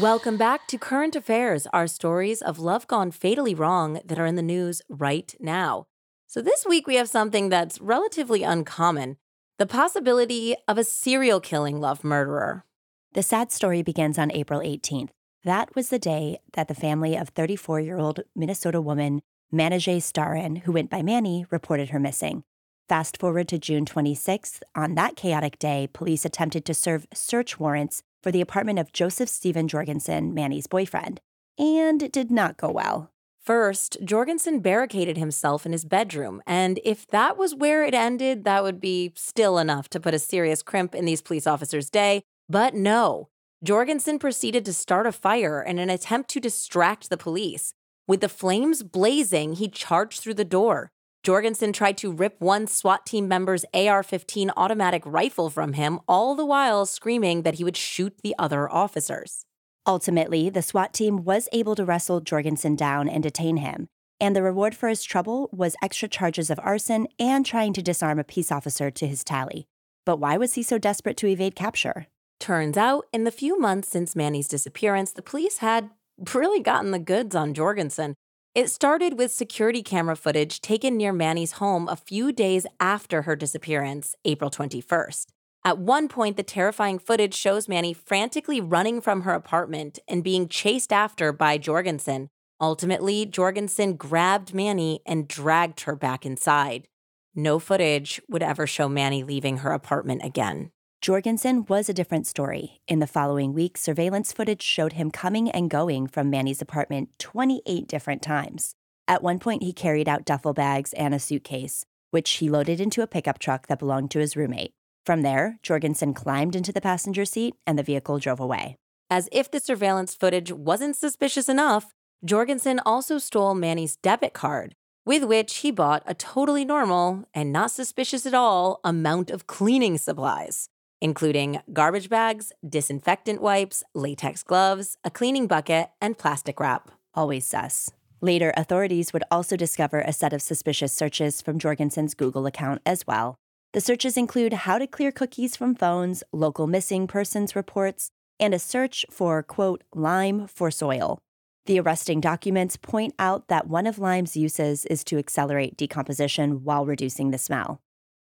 Welcome back to Current Affairs, our stories of love gone fatally wrong that are in the news right now. So, this week we have something that's relatively uncommon the possibility of a serial killing love murderer. The sad story begins on April 18th. That was the day that the family of 34 year old Minnesota woman Manijeh Starren, who went by Mani, reported her missing. Fast forward to June 26th. On that chaotic day, police attempted to serve search warrants for the apartment of Joseph Stephen Jorgenson, Mani's boyfriend, and it did not go well. First, Jorgenson barricaded himself in his bedroom, and if that was where it ended, that would be still enough to put a serious crimp in these police officers' day. But no, Jorgenson proceeded to start a fire in an attempt to distract the police. With the flames blazing, he charged through the door. Jorgenson tried to rip one SWAT team member's AR 15 automatic rifle from him, all the while screaming that he would shoot the other officers. Ultimately, the SWAT team was able to wrestle Jorgenson down and detain him, and the reward for his trouble was extra charges of arson and trying to disarm a peace officer to his tally. But why was he so desperate to evade capture? Turns out, in the few months since Mani's disappearance, the police had really gotten the goods on Jorgenson. It started with security camera footage taken near Mani's home a few days after her disappearance, April 21st. At one point, the terrifying footage shows Mani frantically running from her apartment and being chased after by Jorgenson. Ultimately, Jorgenson grabbed Mani and dragged her back inside. No footage would ever show Mani leaving her apartment again. Jorgenson was a different story. In the following week, surveillance footage showed him coming and going from Mani's apartment 28 different times. At one point, he carried out duffel bags and a suitcase, which he loaded into a pickup truck that belonged to his roommate. From there, Jorgenson climbed into the passenger seat and the vehicle drove away. As if the surveillance footage wasn't suspicious enough, Jorgenson also stole Mani's debit card, with which he bought a totally normal and not suspicious at all amount of cleaning supplies including garbage bags, disinfectant wipes, latex gloves, a cleaning bucket, and plastic wrap. Always sus. Later, authorities would also discover a set of suspicious searches from Jorgenson's Google account as well. The searches include how to clear cookies from phones, local missing persons reports, and a search for, quote, lime for soil. The arresting documents point out that one of lime's uses is to accelerate decomposition while reducing the smell.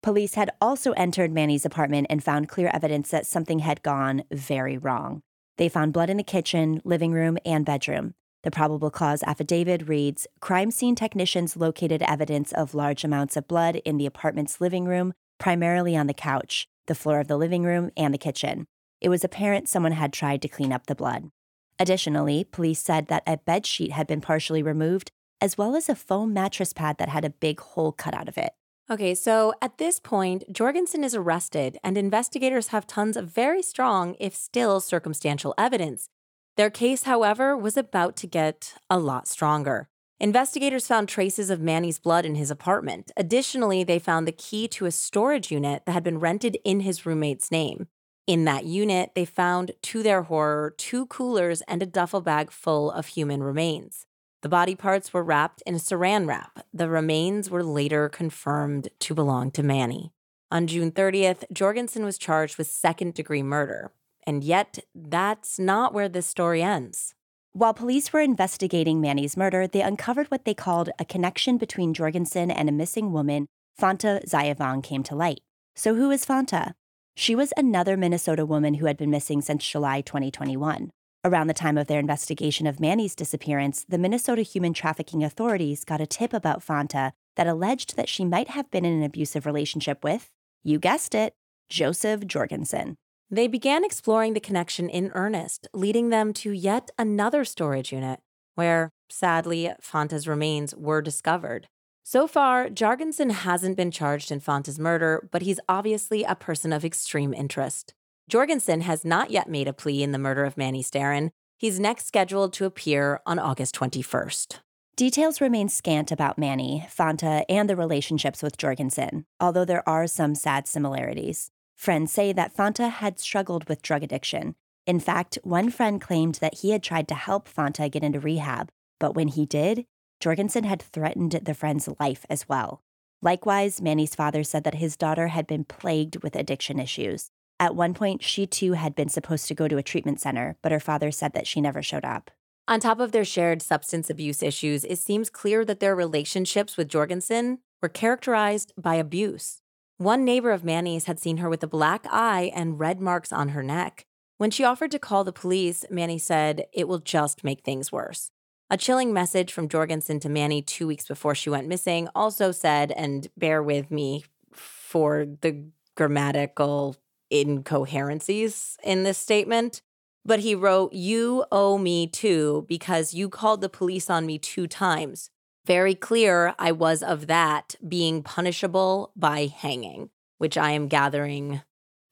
Police had also entered Mani's apartment and found clear evidence that something had gone very wrong. They found blood in the kitchen, living room, and bedroom. The probable cause affidavit reads Crime scene technicians located evidence of large amounts of blood in the apartment's living room, primarily on the couch, the floor of the living room, and the kitchen. It was apparent someone had tried to clean up the blood. Additionally, police said that a bed sheet had been partially removed, as well as a foam mattress pad that had a big hole cut out of it. Okay, so at this point, Jorgenson is arrested, and investigators have tons of very strong, if still circumstantial evidence. Their case, however, was about to get a lot stronger. Investigators found traces of Mani's blood in his apartment. Additionally, they found the key to a storage unit that had been rented in his roommate's name. In that unit, they found, to their horror, two coolers and a duffel bag full of human remains. The body parts were wrapped in a saran wrap. The remains were later confirmed to belong to Mani. On June 30th, Jorgenson was charged with second degree murder. And yet, that's not where this story ends. While police were investigating Mani's murder, they uncovered what they called a connection between Jorgenson and a missing woman, Fanta Xayavong, came to light. So, who is Fanta? She was another Minnesota woman who had been missing since July 2021. Around the time of their investigation of Mani's disappearance, the Minnesota Human Trafficking Authorities got a tip about Fanta that alleged that she might have been in an abusive relationship with, you guessed it, Joseph Jorgenson. They began exploring the connection in earnest, leading them to yet another storage unit where, sadly, Fanta's remains were discovered. So far, Jorgenson hasn't been charged in Fanta's murder, but he's obviously a person of extreme interest. Jorgenson has not yet made a plea in the murder of Mani Starren. He's next scheduled to appear on August 21st. Details remain scant about Mani, Fanta, and the relationships with Jorgenson, although there are some sad similarities. Friends say that Fanta had struggled with drug addiction. In fact, one friend claimed that he had tried to help Fanta get into rehab, but when he did, Jorgenson had threatened the friend's life as well. Likewise, Mani's father said that his daughter had been plagued with addiction issues. At one point, she too had been supposed to go to a treatment center, but her father said that she never showed up. On top of their shared substance abuse issues, it seems clear that their relationships with Jorgenson were characterized by abuse. One neighbor of Mani's had seen her with a black eye and red marks on her neck. When she offered to call the police, Mani said, It will just make things worse. A chilling message from Jorgenson to Mani two weeks before she went missing also said, and bear with me for the grammatical incoherencies in this statement, but he wrote, You owe me too because you called the police on me two times. Very clear I was of that being punishable by hanging, which I am gathering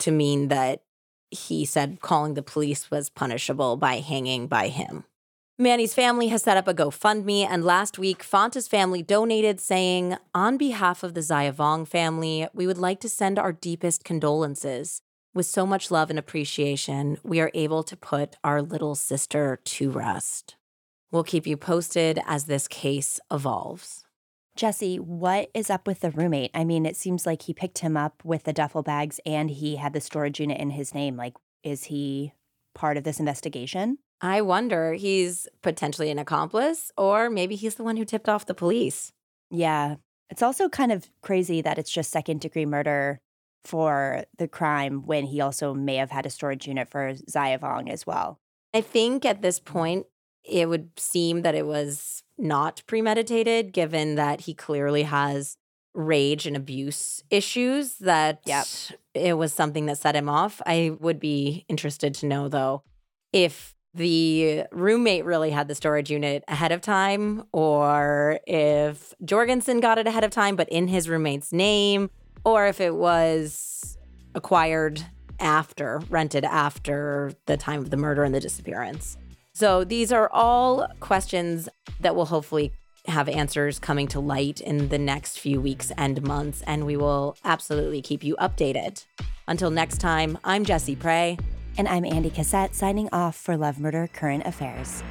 to mean that he said calling the police was punishable by hanging by him. Mani's family has set up a GoFundMe, and last week, Fanta's family donated, saying, On behalf of the Xayavong family, we would like to send our deepest condolences. With so much love and appreciation, we are able to put our little sister to rest. We'll keep you posted as this case evolves. Jessie, what is up with the roommate? I mean, it seems like he picked him up with the duffel bags and he had the storage unit in his name. Like, is he part of this investigation? I wonder. He's potentially an accomplice, or maybe he's the one who tipped off the police. Yeah. It's also kind of crazy that it's just second degree murder for the crime when he also may have had a storage unit for Xayavong as well. I think at this mm-hmm. point, it would seem that it was not premeditated, given that he clearly has rage and abuse issues, that yep. it was something that set him off. I would be interested to know, though, if the roommate really had the storage unit ahead of time, or if Jorgenson got it ahead of time, but in his roommate's name, or if it was acquired after, rented after the time of the murder and the disappearance. So these are all questions that will hopefully have answers coming to light in the next few weeks and months, and we will absolutely keep you updated. Until next time, I'm Jessie Pray. And I'm Andie Cassette signing off for Love Murder Current Affairs.